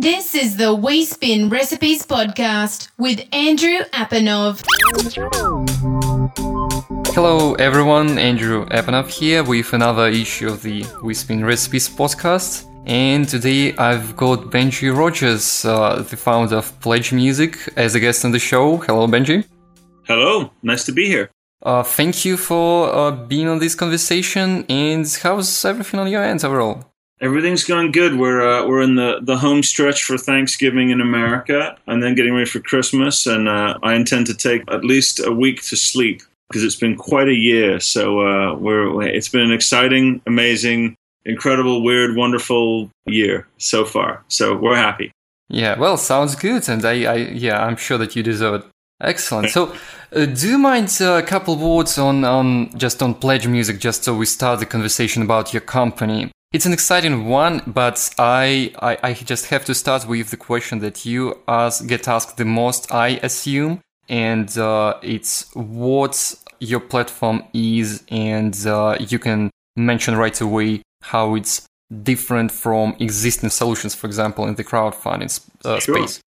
This is the We Spin Recipes podcast with Andrew Apanov. Hello everyone, Andrew Apanov here with another issue of the We Spin Recipes podcast. And today I've got Benji Rogers, uh, the founder of Pledge Music, as a guest on the show. Hello, Benji. Hello, nice to be here. Uh, thank you for uh, being on this conversation. And how's everything on your end overall? Everything's going good. We're uh, we're in the, the home stretch for Thanksgiving in America, and then getting ready for Christmas. And uh, I intend to take at least a week to sleep because it's been quite a year. So uh, we're it's been an exciting, amazing, incredible, weird, wonderful year so far. So we're happy. Yeah, well, sounds good, and I, I yeah, I'm sure that you deserve it. Excellent. So, uh, do you mind uh, a couple words on, on just on Pledge Music, just so we start the conversation about your company? It's an exciting one, but I, I, I just have to start with the question that you ask, get asked the most, I assume, and uh, it's what your platform is, and uh, you can mention right away how it's different from existing solutions, for example, in the crowdfunding uh, sure. space.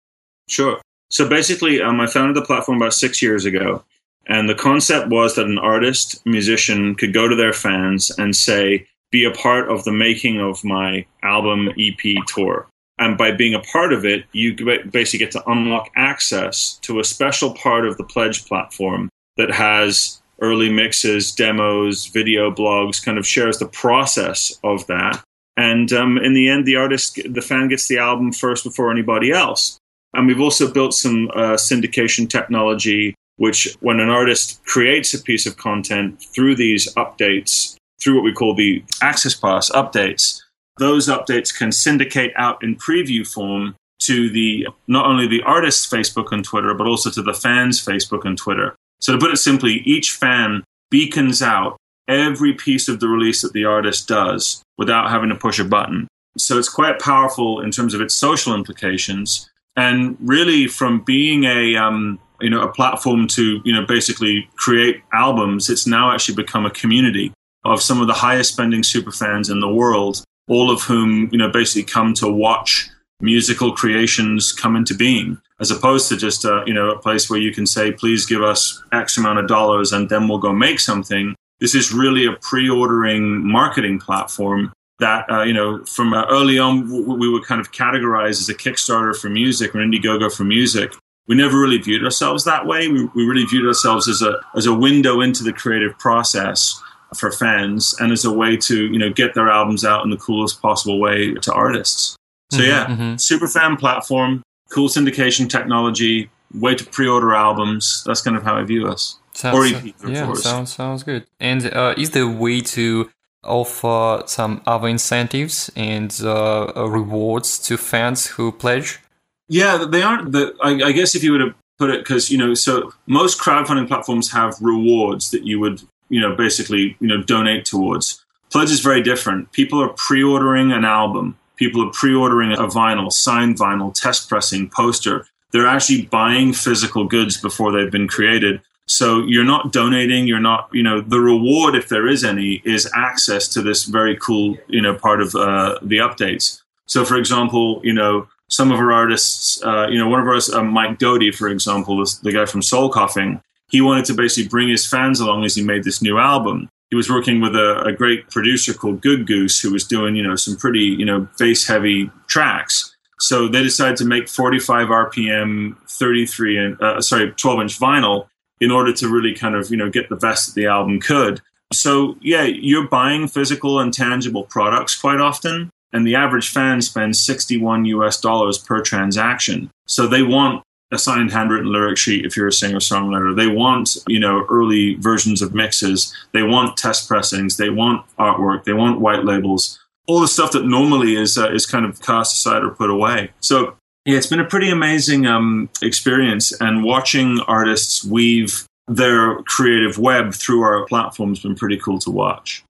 Sure. So basically, um, I founded the platform about six years ago. And the concept was that an artist, musician could go to their fans and say, be a part of the making of my album EP tour. And by being a part of it, you basically get to unlock access to a special part of the Pledge platform that has early mixes, demos, video blogs, kind of shares the process of that. And um, in the end, the artist, the fan gets the album first before anybody else. And we've also built some uh, syndication technology, which when an artist creates a piece of content through these updates, through what we call the Access Pass updates, those updates can syndicate out in preview form to the not only the artist's Facebook and Twitter, but also to the fans' Facebook and Twitter. So to put it simply, each fan beacons out every piece of the release that the artist does without having to push a button. So it's quite powerful in terms of its social implications and really from being a um, you know a platform to you know basically create albums it's now actually become a community of some of the highest spending super fans in the world all of whom you know basically come to watch musical creations come into being as opposed to just a, you know a place where you can say please give us x amount of dollars and then we'll go make something this is really a pre-ordering marketing platform that uh, you know from uh, early on we were kind of categorized as a Kickstarter for music or Indiegogo for music. We never really viewed ourselves that way. We, we really viewed ourselves as a as a window into the creative process for fans and as a way to you know get their albums out in the coolest possible way to artists. So mm-hmm, yeah, mm-hmm. super fan platform, cool syndication technology, way to pre-order albums. That's kind of how I view us. Sounds, or EP, yeah, sounds sounds good. And uh, is there a way to offer some other incentives and uh, rewards to fans who pledge? Yeah, they aren't. The, I, I guess if you were to put it, because you know, so most crowdfunding platforms have rewards that you would, you know, basically, you know, donate towards. Pledge is very different. People are pre-ordering an album. People are pre-ordering a vinyl, signed vinyl, test pressing, poster. They're actually buying physical goods before they've been created. So you're not donating, you're not, you know, the reward, if there is any, is access to this very cool, you know, part of uh, the updates. So, for example, you know, some of our artists, uh, you know, one of ours, uh, Mike Doughty, for example, the guy from Soul Coughing, he wanted to basically bring his fans along as he made this new album. He was working with a, a great producer called Good Goose, who was doing, you know, some pretty, you know, bass heavy tracks. So they decided to make 45 RPM, 33 and uh, sorry, 12 inch vinyl in order to really kind of you know get the best that the album could. So yeah, you're buying physical and tangible products quite often, and the average fan spends 61 US dollars per transaction. So they want a signed handwritten lyric sheet if you're a singer songwriter. They want, you know, early versions of mixes. They want test pressings. They want artwork. They want white labels. All the stuff that normally is uh, is kind of cast aside or put away. So yeah, it's been a pretty amazing um, experience, and watching artists weave their creative web through our platform has been pretty cool to watch.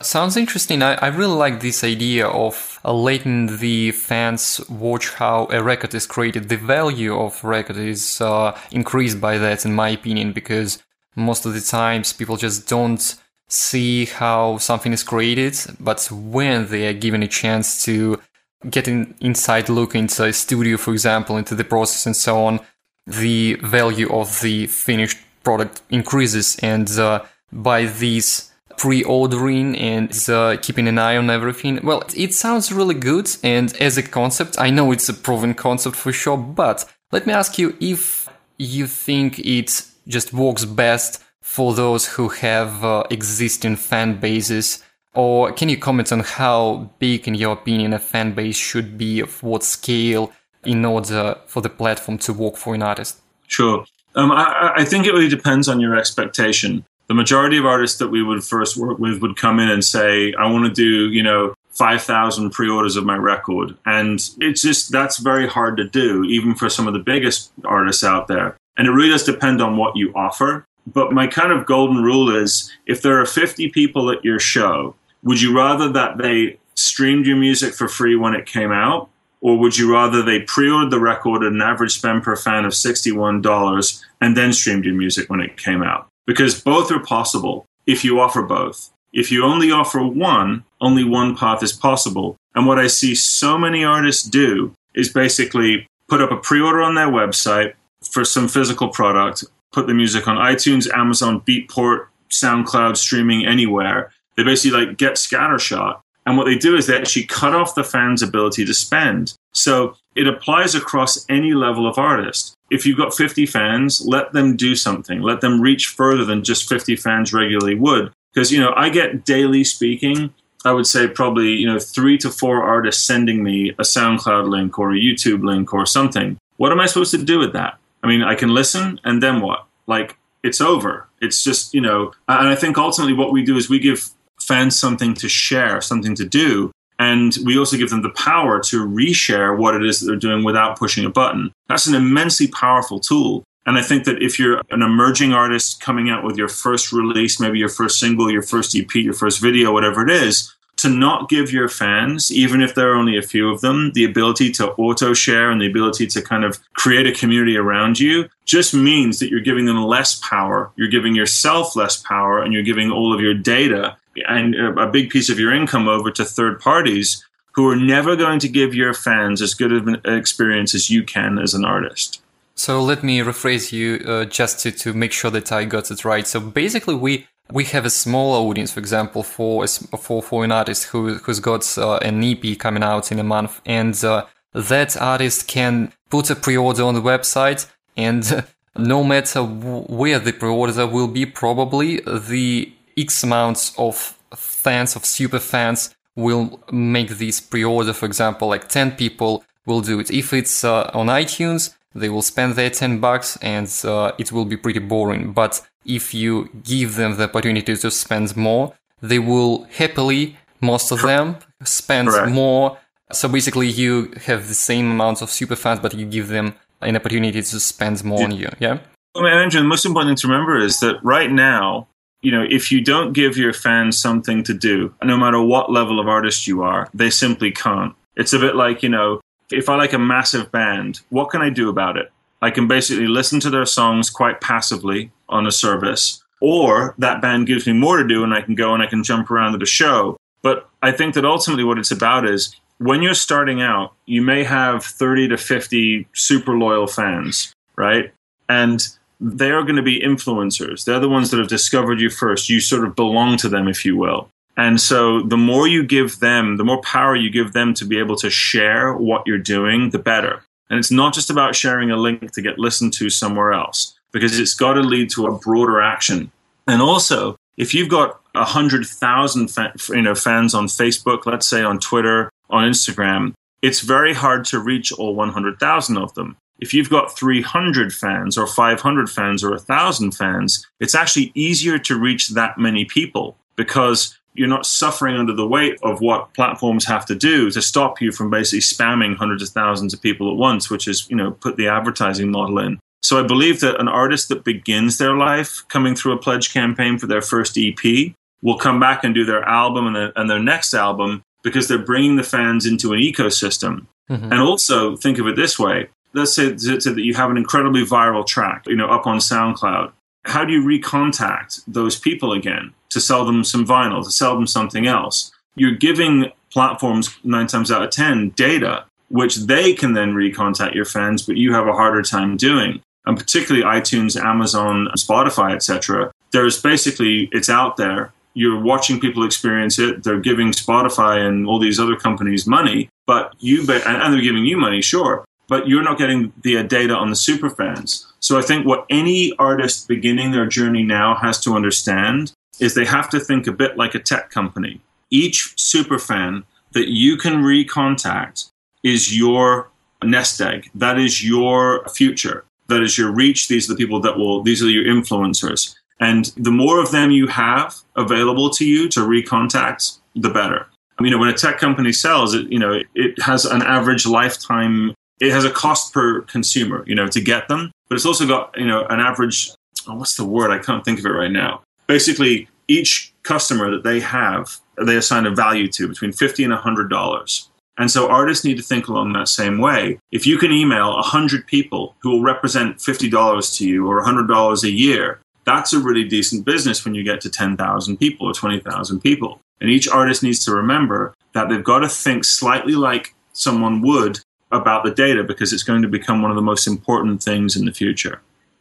Sounds interesting. I, I really like this idea of uh, letting the fans watch how a record is created. The value of record is uh, increased by that, in my opinion, because most of the times people just don't see how something is created. But when they are given a chance to get an inside look into a studio, for example, into the process and so on, the value of the finished product increases. And uh, by these pre-ordering and uh, keeping an eye on everything, well, it sounds really good. And as a concept, I know it's a proven concept for sure. But let me ask you if you think it just works best for those who have uh, existing fan bases or can you comment on how big, in your opinion, a fan base should be, of what scale, in order for the platform to work for an artist? Sure. Um, I, I, think it really depends on your expectation. The majority of artists that we would first work with would come in and say, I want to do, you know, 5,000 pre orders of my record. And it's just, that's very hard to do, even for some of the biggest artists out there. And it really does depend on what you offer. But my kind of golden rule is if there are 50 people at your show would you rather that they streamed your music for free when it came out? Or would you rather they pre ordered the record at an average spend per fan of $61 and then streamed your music when it came out? Because both are possible if you offer both. If you only offer one, only one path is possible. And what I see so many artists do is basically put up a pre order on their website for some physical product, put the music on iTunes, Amazon, Beatport, SoundCloud, streaming anywhere, they basically like get scattershot. And what they do is they actually cut off the fan's ability to spend. So it applies across any level of artist. If you've got 50 fans, let them do something. Let them reach further than just 50 fans regularly would. Because, you know, I get daily speaking, I would say probably, you know, three to four artists sending me a SoundCloud link or a YouTube link or something. What am I supposed to do with that? I mean, I can listen and then what? Like, it's over. It's just, you know, and I think ultimately what we do is we give fans something to share, something to do. And we also give them the power to reshare what it is that they're doing without pushing a button. That's an immensely powerful tool. And I think that if you're an emerging artist coming out with your first release, maybe your first single, your first EP, your first video, whatever it is, to not give your fans, even if there are only a few of them, the ability to auto share and the ability to kind of create a community around you just means that you're giving them less power. You're giving yourself less power and you're giving all of your data and a big piece of your income over to third parties who are never going to give your fans as good of an experience as you can as an artist. So let me rephrase you uh, just to, to make sure that I got it right. So basically, we we have a small audience, for example, for for for an artist who who's got uh, an EP coming out in a month, and uh, that artist can put a pre-order on the website, and no matter where the pre-order will be, probably the X amounts of fans, of super fans, will make this pre-order. For example, like 10 people will do it. If it's uh, on iTunes, they will spend their 10 bucks and uh, it will be pretty boring. But if you give them the opportunity to spend more, they will happily, most of them, spend Correct. more. So basically, you have the same amount of super fans, but you give them an opportunity to spend more yeah. on you. Yeah. I mean, Andrew, the most important thing to remember is that right now, you know, if you don't give your fans something to do, no matter what level of artist you are, they simply can't. It's a bit like, you know, if I like a massive band, what can I do about it? I can basically listen to their songs quite passively on a service, or that band gives me more to do and I can go and I can jump around at a show. But I think that ultimately what it's about is when you're starting out, you may have 30 to 50 super loyal fans, right? And they are going to be influencers. They're the ones that have discovered you first. You sort of belong to them, if you will. And so the more you give them, the more power you give them to be able to share what you're doing, the better. And it's not just about sharing a link to get listened to somewhere else, because it's got to lead to a broader action. And also, if you've got 100,000 fa- you know, fans on Facebook, let's say on Twitter, on Instagram, it's very hard to reach all 100,000 of them. If you've got 300 fans or 500 fans or 1,000 fans, it's actually easier to reach that many people because you're not suffering under the weight of what platforms have to do to stop you from basically spamming hundreds of thousands of people at once, which is, you know, put the advertising model in. So I believe that an artist that begins their life coming through a pledge campaign for their first EP will come back and do their album and, the, and their next album because they're bringing the fans into an ecosystem. Mm-hmm. And also think of it this way let's say, that you have an incredibly viral track, you know, up on SoundCloud. How do you recontact those people again to sell them some vinyl, to sell them something else? You're giving platforms nine times out of ten data, which they can then recontact your fans, but you have a harder time doing. And particularly iTunes, Amazon, Spotify, etc. There's basically it's out there. You're watching people experience it. They're giving Spotify and all these other companies money, but you and they're giving you money, sure, but you're not getting the uh, data on the super fans. So I think what any artist beginning their journey now has to understand is they have to think a bit like a tech company. Each super fan that you can recontact is your nest egg. That is your future. That is your reach. These are the people that will, these are your influencers. And the more of them you have available to you to recontact, the better. I mean, you know, when a tech company sells, it, you know, it has an average lifetime, it has a cost per consumer, you know, to get them, but it's also got, you know, an average, oh, what's the word? I can't think of it right now. Basically, each customer that they have, they assign a value to between 50 and $100. And so artists need to think along that same way. If you can email 100 people who will represent $50 to you or $100 a year, that's a really decent business when you get to 10,000 people or 20,000 people. And each artist needs to remember that they've got to think slightly like someone would about the data because it's going to become one of the most important things in the future.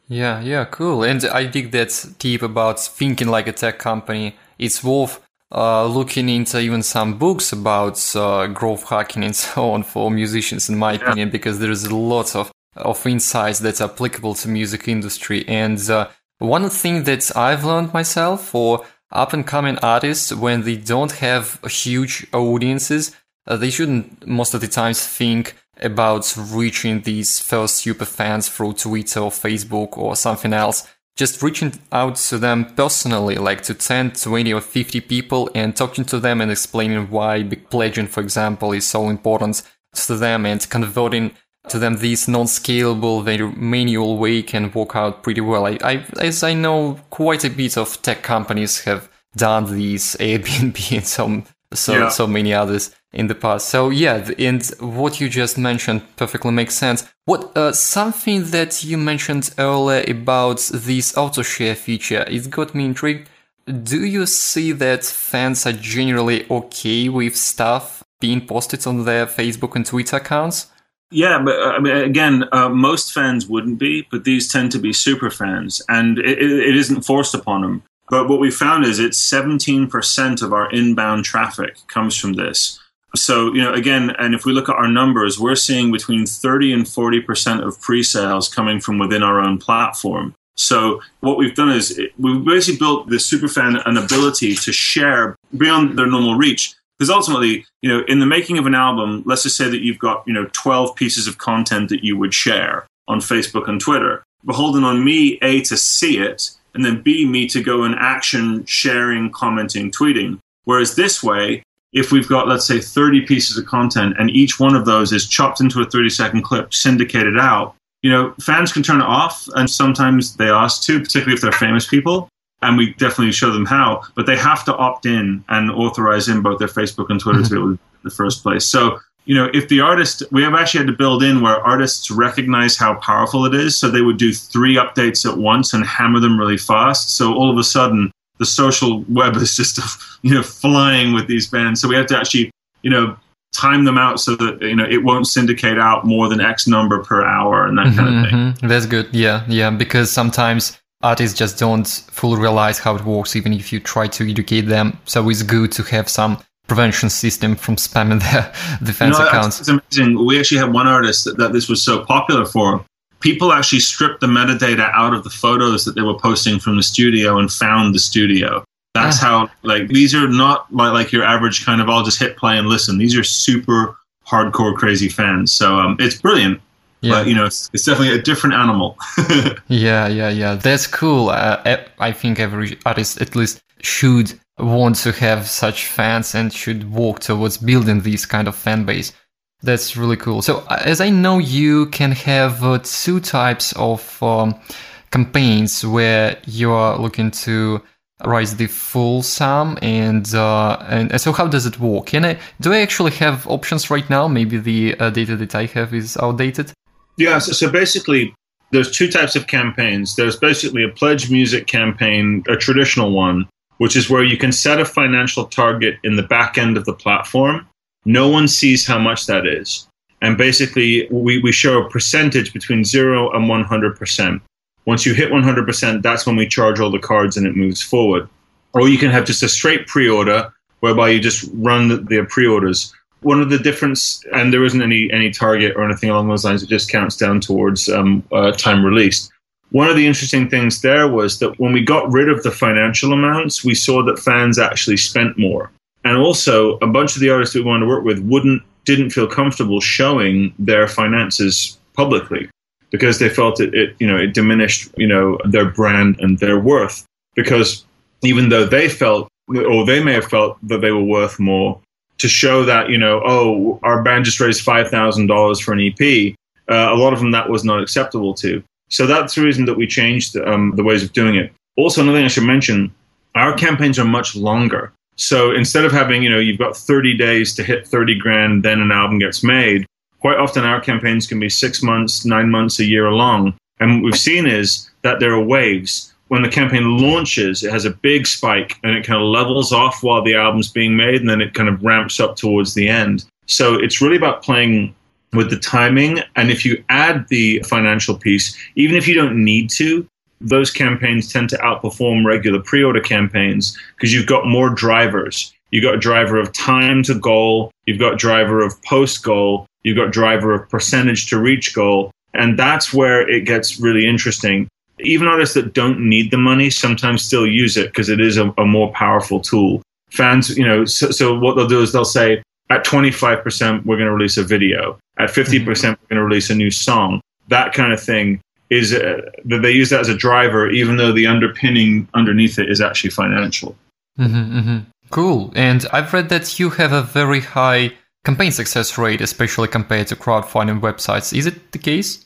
Yeah, yeah, cool. And I think that tip about thinking like a tech company. It's worth uh, looking into even some books about uh, growth hacking and so on for musicians, in my yeah. opinion, because there's lots of of insights that's applicable to music industry. And uh, one thing that I've learned myself for up and coming artists, when they don't have huge audiences, uh, they shouldn't most of the times think about reaching these first super fans through Twitter or Facebook or something else. Just reaching out to them personally, like to 10, 20 or 50 people and talking to them and explaining why big pledging, for example, is so important to them and converting to them this non-scalable, very manual way can work out pretty well. I, I, as I know, quite a bit of tech companies have done these Airbnb and some so yeah. so many others in the past. So yeah, and what you just mentioned perfectly makes sense. What uh, something that you mentioned earlier about this auto share feature, it got me intrigued. Do you see that fans are generally okay with stuff being posted on their Facebook and Twitter accounts? Yeah, but uh, I mean, again, uh, most fans wouldn't be, but these tend to be super fans, and it, it isn't forced upon them. But what we found is it's 17% of our inbound traffic comes from this. So, you know, again, and if we look at our numbers, we're seeing between 30 and 40% of pre sales coming from within our own platform. So, what we've done is we've basically built the superfan an ability to share beyond their normal reach. Because ultimately, you know, in the making of an album, let's just say that you've got, you know, 12 pieces of content that you would share on Facebook and Twitter. Beholden on me, A, to see it, and then B, me to go in action, sharing, commenting, tweeting. Whereas this way, if we've got, let's say, 30 pieces of content and each one of those is chopped into a 30 second clip, syndicated out, you know, fans can turn it off and sometimes they ask to, particularly if they're famous people. And we definitely show them how, but they have to opt in and authorize in both their Facebook and Twitter to be able to in the first place. So you know, if the artist, we have actually had to build in where artists recognize how powerful it is. So they would do three updates at once and hammer them really fast. So all of a sudden, the social web is just, you know, flying with these bands. So we have to actually, you know, time them out so that, you know, it won't syndicate out more than X number per hour and that mm-hmm, kind of thing. Mm-hmm. That's good. Yeah. Yeah. Because sometimes artists just don't fully realize how it works, even if you try to educate them. So it's good to have some prevention system from spamming their defense you know, accounts. It's amazing. We actually had one artist that, that this was so popular for. People actually stripped the metadata out of the photos that they were posting from the studio and found the studio. That's how like these are not like, like your average kind of I'll just hit play and listen. These are super hardcore crazy fans. So um, it's brilliant. Yeah. But you know, it's, it's definitely a different animal. yeah, yeah, yeah. That's cool. Uh, I think every artist at least should want to have such fans and should work towards building this kind of fan base. That's really cool. So, uh, as I know, you can have uh, two types of um, campaigns where you are looking to raise the full sum, and uh, and so how does it work? Can I do I actually have options right now? Maybe the uh, data that I have is outdated. Yeah. So, so basically, there's two types of campaigns. There's basically a pledge music campaign, a traditional one, which is where you can set a financial target in the back end of the platform. No one sees how much that is. And basically, we, we show a percentage between 0 and 100%. Once you hit 100%, that's when we charge all the cards and it moves forward. Or you can have just a straight pre order whereby you just run the, the pre orders. One of the difference, and there isn't any, any target or anything along those lines, it just counts down towards um, uh, time released. One of the interesting things there was that when we got rid of the financial amounts, we saw that fans actually spent more. And also, a bunch of the artists we wanted to work with wouldn't didn't feel comfortable showing their finances publicly because they felt it, it you know it diminished you know their brand and their worth because even though they felt or they may have felt that they were worth more to show that you know oh our band just raised five thousand dollars for an EP uh, a lot of them that was not acceptable to so that's the reason that we changed um, the ways of doing it also another thing I should mention our campaigns are much longer so instead of having, you know, you've got 30 days to hit 30 grand, then an album gets made, quite often our campaigns can be six months, nine months, a year long. And what we've seen is that there are waves. When the campaign launches, it has a big spike and it kind of levels off while the album's being made, and then it kind of ramps up towards the end. So it's really about playing with the timing. And if you add the financial piece, even if you don't need to, those campaigns tend to outperform regular pre-order campaigns because you've got more drivers. You've got a driver of time to goal, you've got driver of post goal, you've got driver of percentage to reach goal, and that's where it gets really interesting. Even artists that don't need the money sometimes still use it because it is a, a, more powerful tool. Fans, you know, so, so what they'll do is they'll say, at 25%, we're going to release a video. At 50%, mm-hmm. we're going to release a new song. That kind of thing is uh, that they use that as a driver, even though the underpinning underneath it is actually financial. Mm-hmm, mm-hmm. Cool. And I've read that you have a very high campaign success rate, especially compared to crowdfunding websites. Is it the case?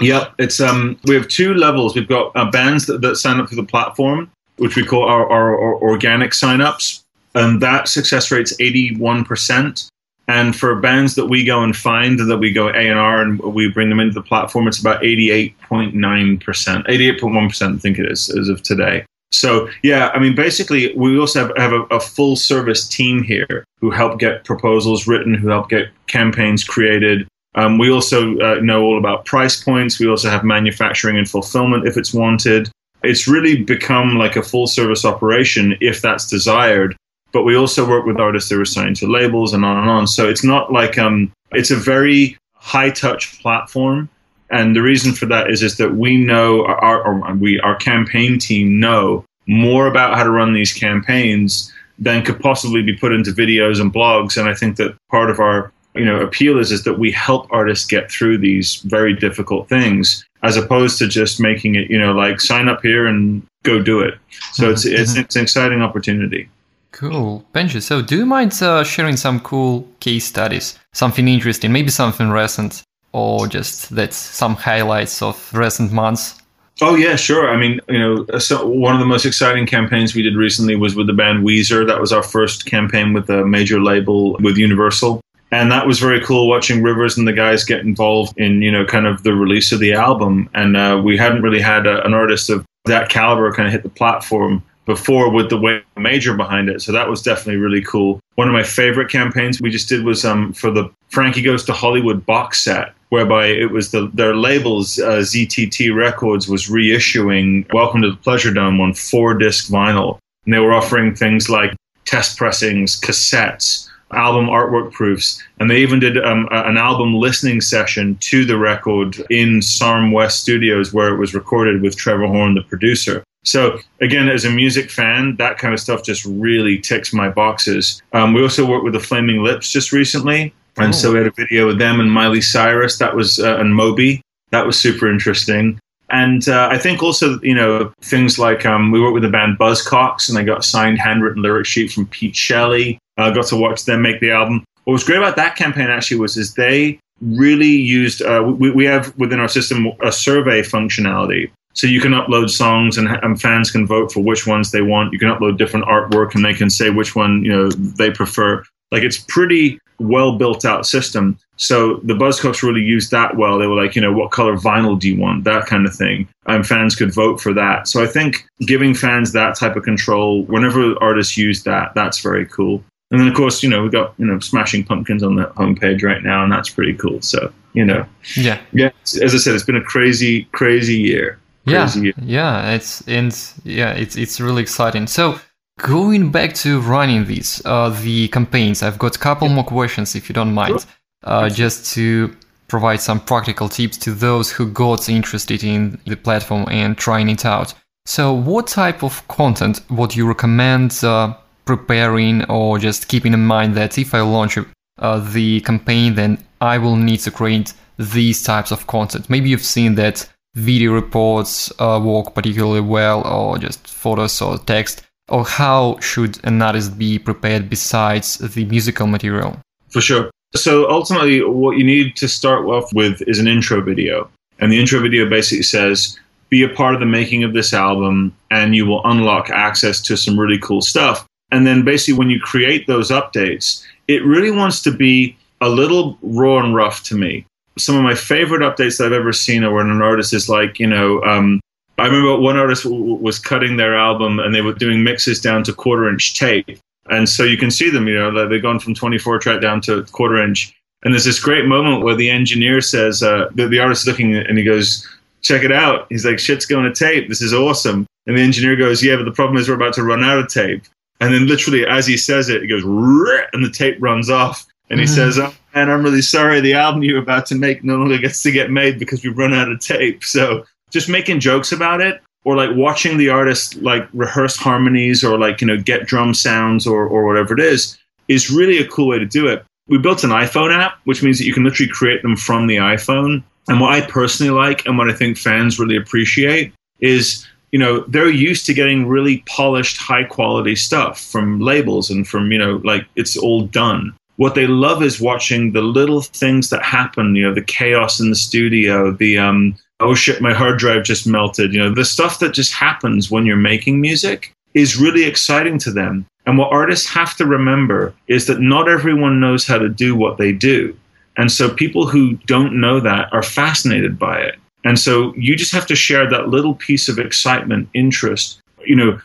Yep. It's um. We have two levels. We've got uh, bands that, that sign up for the platform, which we call our, our, our organic signups, and that success rate's eighty one percent. And for bands that we go and find, that we go A and R and we bring them into the platform, it's about eighty eight point nine percent, eighty eight point one percent, I think it is, as of today. So yeah, I mean, basically, we also have, have a, a, full service team here who help get proposals written, who help get campaigns created. Um, we also uh, know all about price points. We also have manufacturing and fulfillment if it's wanted. It's really become like a full service operation if that's desired but we also work with artists that are signed to labels and on and on. So it's not like um, it's a very high touch platform. And the reason for that is is that we know our, we our campaign team know more about how to run these campaigns than could possibly be put into videos and blogs. And I think that part of our you know appeal is is that we help artists get through these very difficult things as opposed to just making it you know like sign up here and go do it. So it's it's, mm-hmm. it's an exciting opportunity. Cool. Benji, so do you mind uh, sharing some cool case studies? Something interesting, maybe something recent, or just that's some highlights of recent months? Oh yeah, sure. I mean, you know, so one of the most exciting campaigns we did recently was with the band Weezer. That was our first campaign with a major label with Universal, and that was very cool watching Rivers and the guys get involved in you know kind of the release of the album. And uh, we hadn't really had a, an artist of that caliber kind of hit the platform before with the way major behind it. So that was definitely really cool. One of my favorite campaigns we just did was um, for the Frankie Goes to Hollywood box set, whereby it was the their labels uh, ZTT Records was reissuing Welcome to the Pleasure Dome on four disc vinyl, and they were offering things like test pressings, cassettes. Album artwork proofs, and they even did um, an album listening session to the record in SARM West Studios, where it was recorded with Trevor Horn, the producer. So again, as a music fan, that kind of stuff just really ticks my boxes. Um, we also worked with the Flaming Lips just recently, and oh. so we had a video with them and Miley Cyrus. That was uh, and Moby. That was super interesting. And uh, I think also, you know, things like um, we worked with the band Buzzcocks, and I got a signed handwritten lyric sheet from Pete Shelley. I uh, got to watch them make the album. What was great about that campaign actually was is they really used. Uh, we, we have within our system a survey functionality so you can upload songs and, and, fans can vote for which ones they want. You can upload different artwork and they can say which one you know they prefer. Like it's pretty well built out system. So the Buzzcocks really used that well. They were like, you know, what color vinyl do you want? That kind of thing. And fans could vote for that. So I think giving fans that type of control, whenever artists use that, that's very cool. And then of course, you know, we've got, you know, Smashing Pumpkins on the homepage right now, and that's pretty cool. So, you know. Yeah. Yeah. As I said, it's been a crazy, crazy year. Crazy yeah. Yeah. It's and yeah, it's it's really exciting. So going back to running these, uh the campaigns, I've got a couple more questions if you don't mind. Uh just to provide some practical tips to those who got interested in the platform and trying it out. So, what type of content would you recommend uh, preparing, or just keeping in mind that if I launch uh, the campaign, then I will need to create these types of content? Maybe you've seen that video reports uh, work particularly well, or just photos or text. Or how should an artist be prepared besides the musical material? For sure. So ultimately, what you need to start off with is an intro video. And the intro video basically says, be a part of the making of this album, and you will unlock access to some really cool stuff. And then basically, when you create those updates, it really wants to be a little raw and rough to me. Some of my favorite updates that I've ever seen are when an artist is like, you know, um, I remember one artist w- was cutting their album and they were doing mixes down to quarter inch tape. And so you can see them, you know, like they've gone from 24 track down to quarter inch. And there's this great moment where the engineer says, uh, the, the artist is looking and he goes, check it out. He's like, shit's going to tape. This is awesome. And the engineer goes, yeah, but the problem is we're about to run out of tape. And then literally as he says it, he goes, and the tape runs off. And he mm-hmm. says, oh, man, I'm really sorry. The album you're about to make no longer gets to get made because we've run out of tape. So just making jokes about it or like watching the artist like rehearse harmonies or like, you know, get drum sounds or, or whatever it is, is really a cool way to do it. We built an iPhone app, which means that you can literally create them from the iPhone. And what I personally like and what I think fans really appreciate is, you know, they're used to getting really polished, high quality stuff from labels and from, you know, like it's all done. What they love is watching the little things that happen, you know, the chaos in the studio, the, um, oh shit, my hard drive just melted. You know, the stuff that just happens when you're making music is really exciting to them. And what artists have to remember is that not everyone knows how to do what they do. And so people who don't know that are fascinated by it. And so you just have to share that little piece of excitement, interest. You know,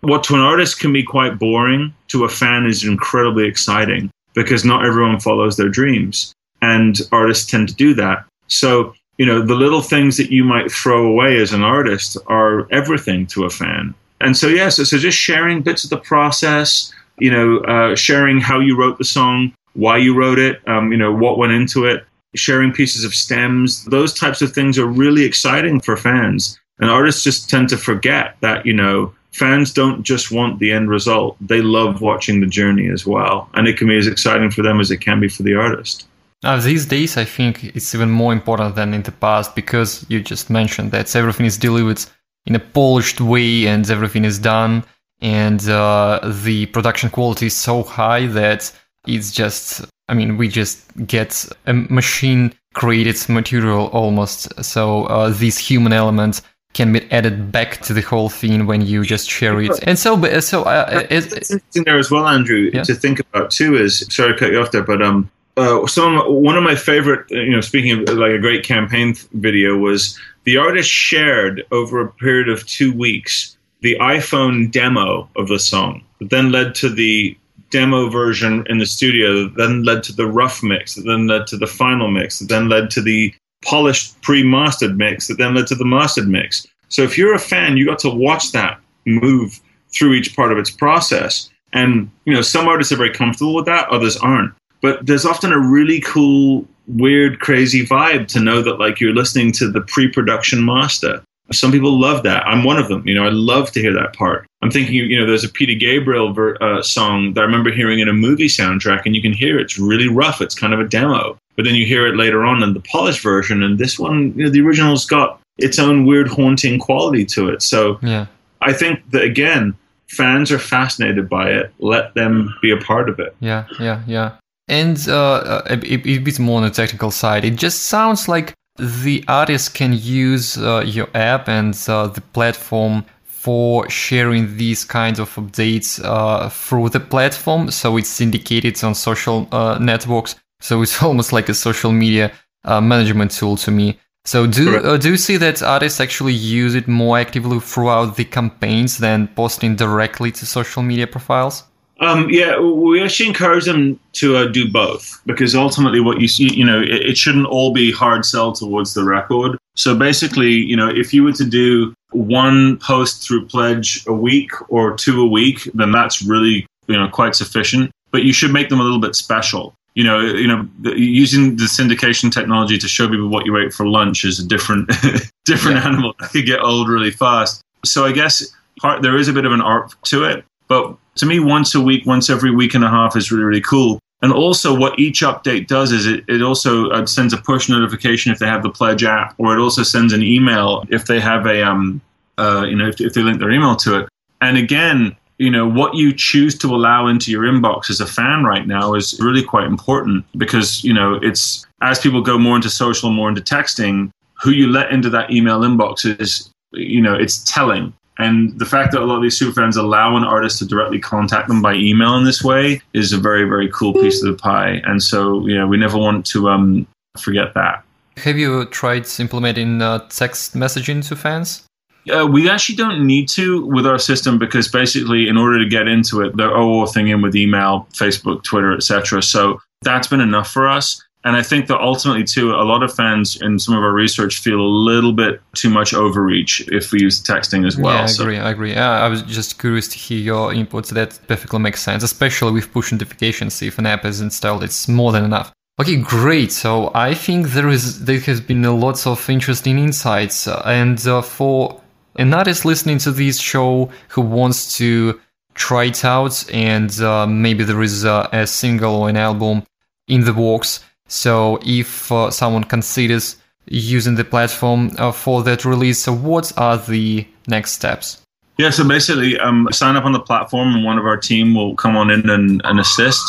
what to an artist can be quite boring, to a fan is incredibly exciting because not everyone follows their dreams. And artists tend to do that. So, you know, the little things that you might throw away as an artist are everything to a fan. And so, yes, yeah, so, so, just sharing bits of the process, you know, uh, sharing how you wrote the song, why you wrote it, um, you know, what went into it, sharing pieces of stems. Those types of things are really exciting for fans. And artists just tend to forget that, you know, fans don't just want the end result. They love watching the journey as well. And it can be as exciting for them as it can be for the artist. Now, these days, I think it's even more important than in the past because you just mentioned that everything is delivered in a polished way and everything is done. And uh, the production quality is so high that it's just i mean we just get a machine created material almost so uh, this human element can be added back to the whole thing when you just share it and so so uh, it's interesting there as well andrew yeah? to think about too is sorry to cut you off there but um uh, some one of my favorite, you know, speaking of like a great campaign video was the artist shared over a period of two weeks the iPhone demo of the song, that then led to the demo version in the studio then led to the rough mix, that then led to the final mix, that then led to the polished pre-mastered mix, that then led to the mastered mix. So if you're a fan, you got to watch that move through each part of its process. And you know, some artists are very comfortable with that, others aren't. But there's often a really cool, weird, crazy vibe to know that like you're listening to the pre-production master. Some people love that. I'm one of them. You know, I love to hear that part. I'm thinking, you know, there's a Peter Gabriel ver- uh, song that I remember hearing in a movie soundtrack, and you can hear it's really rough. It's kind of a demo, but then you hear it later on in the polished version, and this one, you know, the original's got its own weird, haunting quality to it. So, yeah, I think that again, fans are fascinated by it. Let them be a part of it. Yeah, yeah, yeah. And uh, a, a bit more on the technical side, it just sounds like the artist can use uh, your app and uh, the platform for sharing these kinds of updates uh, through the platform. So it's syndicated on social uh, networks. So it's almost like a social media uh, management tool to me. So do uh, do you see that artists actually use it more actively throughout the campaigns than posting directly to social media profiles? Um, yeah, we actually encourage them to uh, do both because ultimately, what you see, you know, it, it, shouldn't all be hard sell towards the record. So basically, you know, if you were to do one post through Pledge a week or two a week, then that's really, you know, quite sufficient. But you should make them a little bit special. You know, you know, using the syndication technology to show people what you ate for lunch is a different, different yeah. animal. That could get old really fast. So I guess part there is a bit of an art to it, but to me, once a week, once every week and a half is really, really cool. And also, what each update does is it, it also uh, sends a push notification if they have the Pledge app, or it also sends an email if they have a, um, uh, you know, if, if they link their email to it. And again, you know, what you choose to allow into your inbox as a fan right now is really quite important because, you know, it's as people go more into social, more into texting, who you let into that email inbox is, you know, it's telling. And the fact that a lot of these superfans allow an artist to directly contact them by email in this way is a very, very cool piece of the pie. And so, you know, we never want to um, forget that. Have you tried implementing uh, text messaging to fans? Uh, we actually don't need to with our system because basically, in order to get into it, they're all thing in with email, Facebook, Twitter, etc. So that's been enough for us. And I think that ultimately, too, a lot of fans in some of our research feel a little bit too much overreach if we use texting as well. Yeah, I so. agree. I agree. Yeah, I was just curious to hear your inputs. That perfectly makes sense, especially with push notifications. If an app is installed, it's more than enough. Okay, great. So I think there is there has been lots of interesting insights, and uh, for an artist listening to this show who wants to try it out, and uh, maybe there is uh, a single or an album in the works so if uh, someone considers using the platform uh, for that release, so what are the next steps? Yeah, so basically, um, sign up on the platform, and one of our team will come on in and, and assist,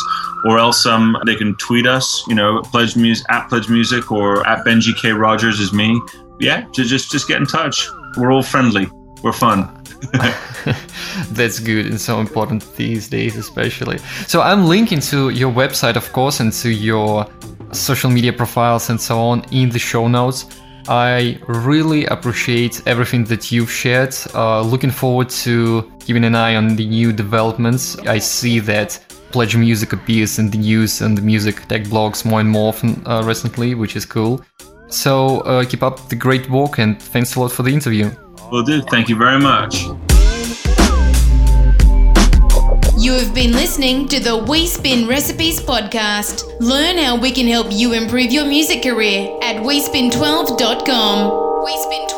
or else um, they can tweet us. You know, pledge music at pledge music or at Benji K Rogers is me. Yeah, just just get in touch. We're all friendly. We're fun. That's good and so important these days, especially. So I'm linking to your website, of course, and to your social media profiles and so on in the show notes. I really appreciate everything that you've shared. Uh, looking forward to keeping an eye on the new developments. I see that Pledge Music appears in the news and the music tech blogs more and more often uh, recently, which is cool. So uh, keep up the great work and thanks a lot for the interview. Will do. Thank you very much. You have been listening to the We Spin Recipes podcast. Learn how we can help you improve your music career at WeSpin12.com. WeSpin12.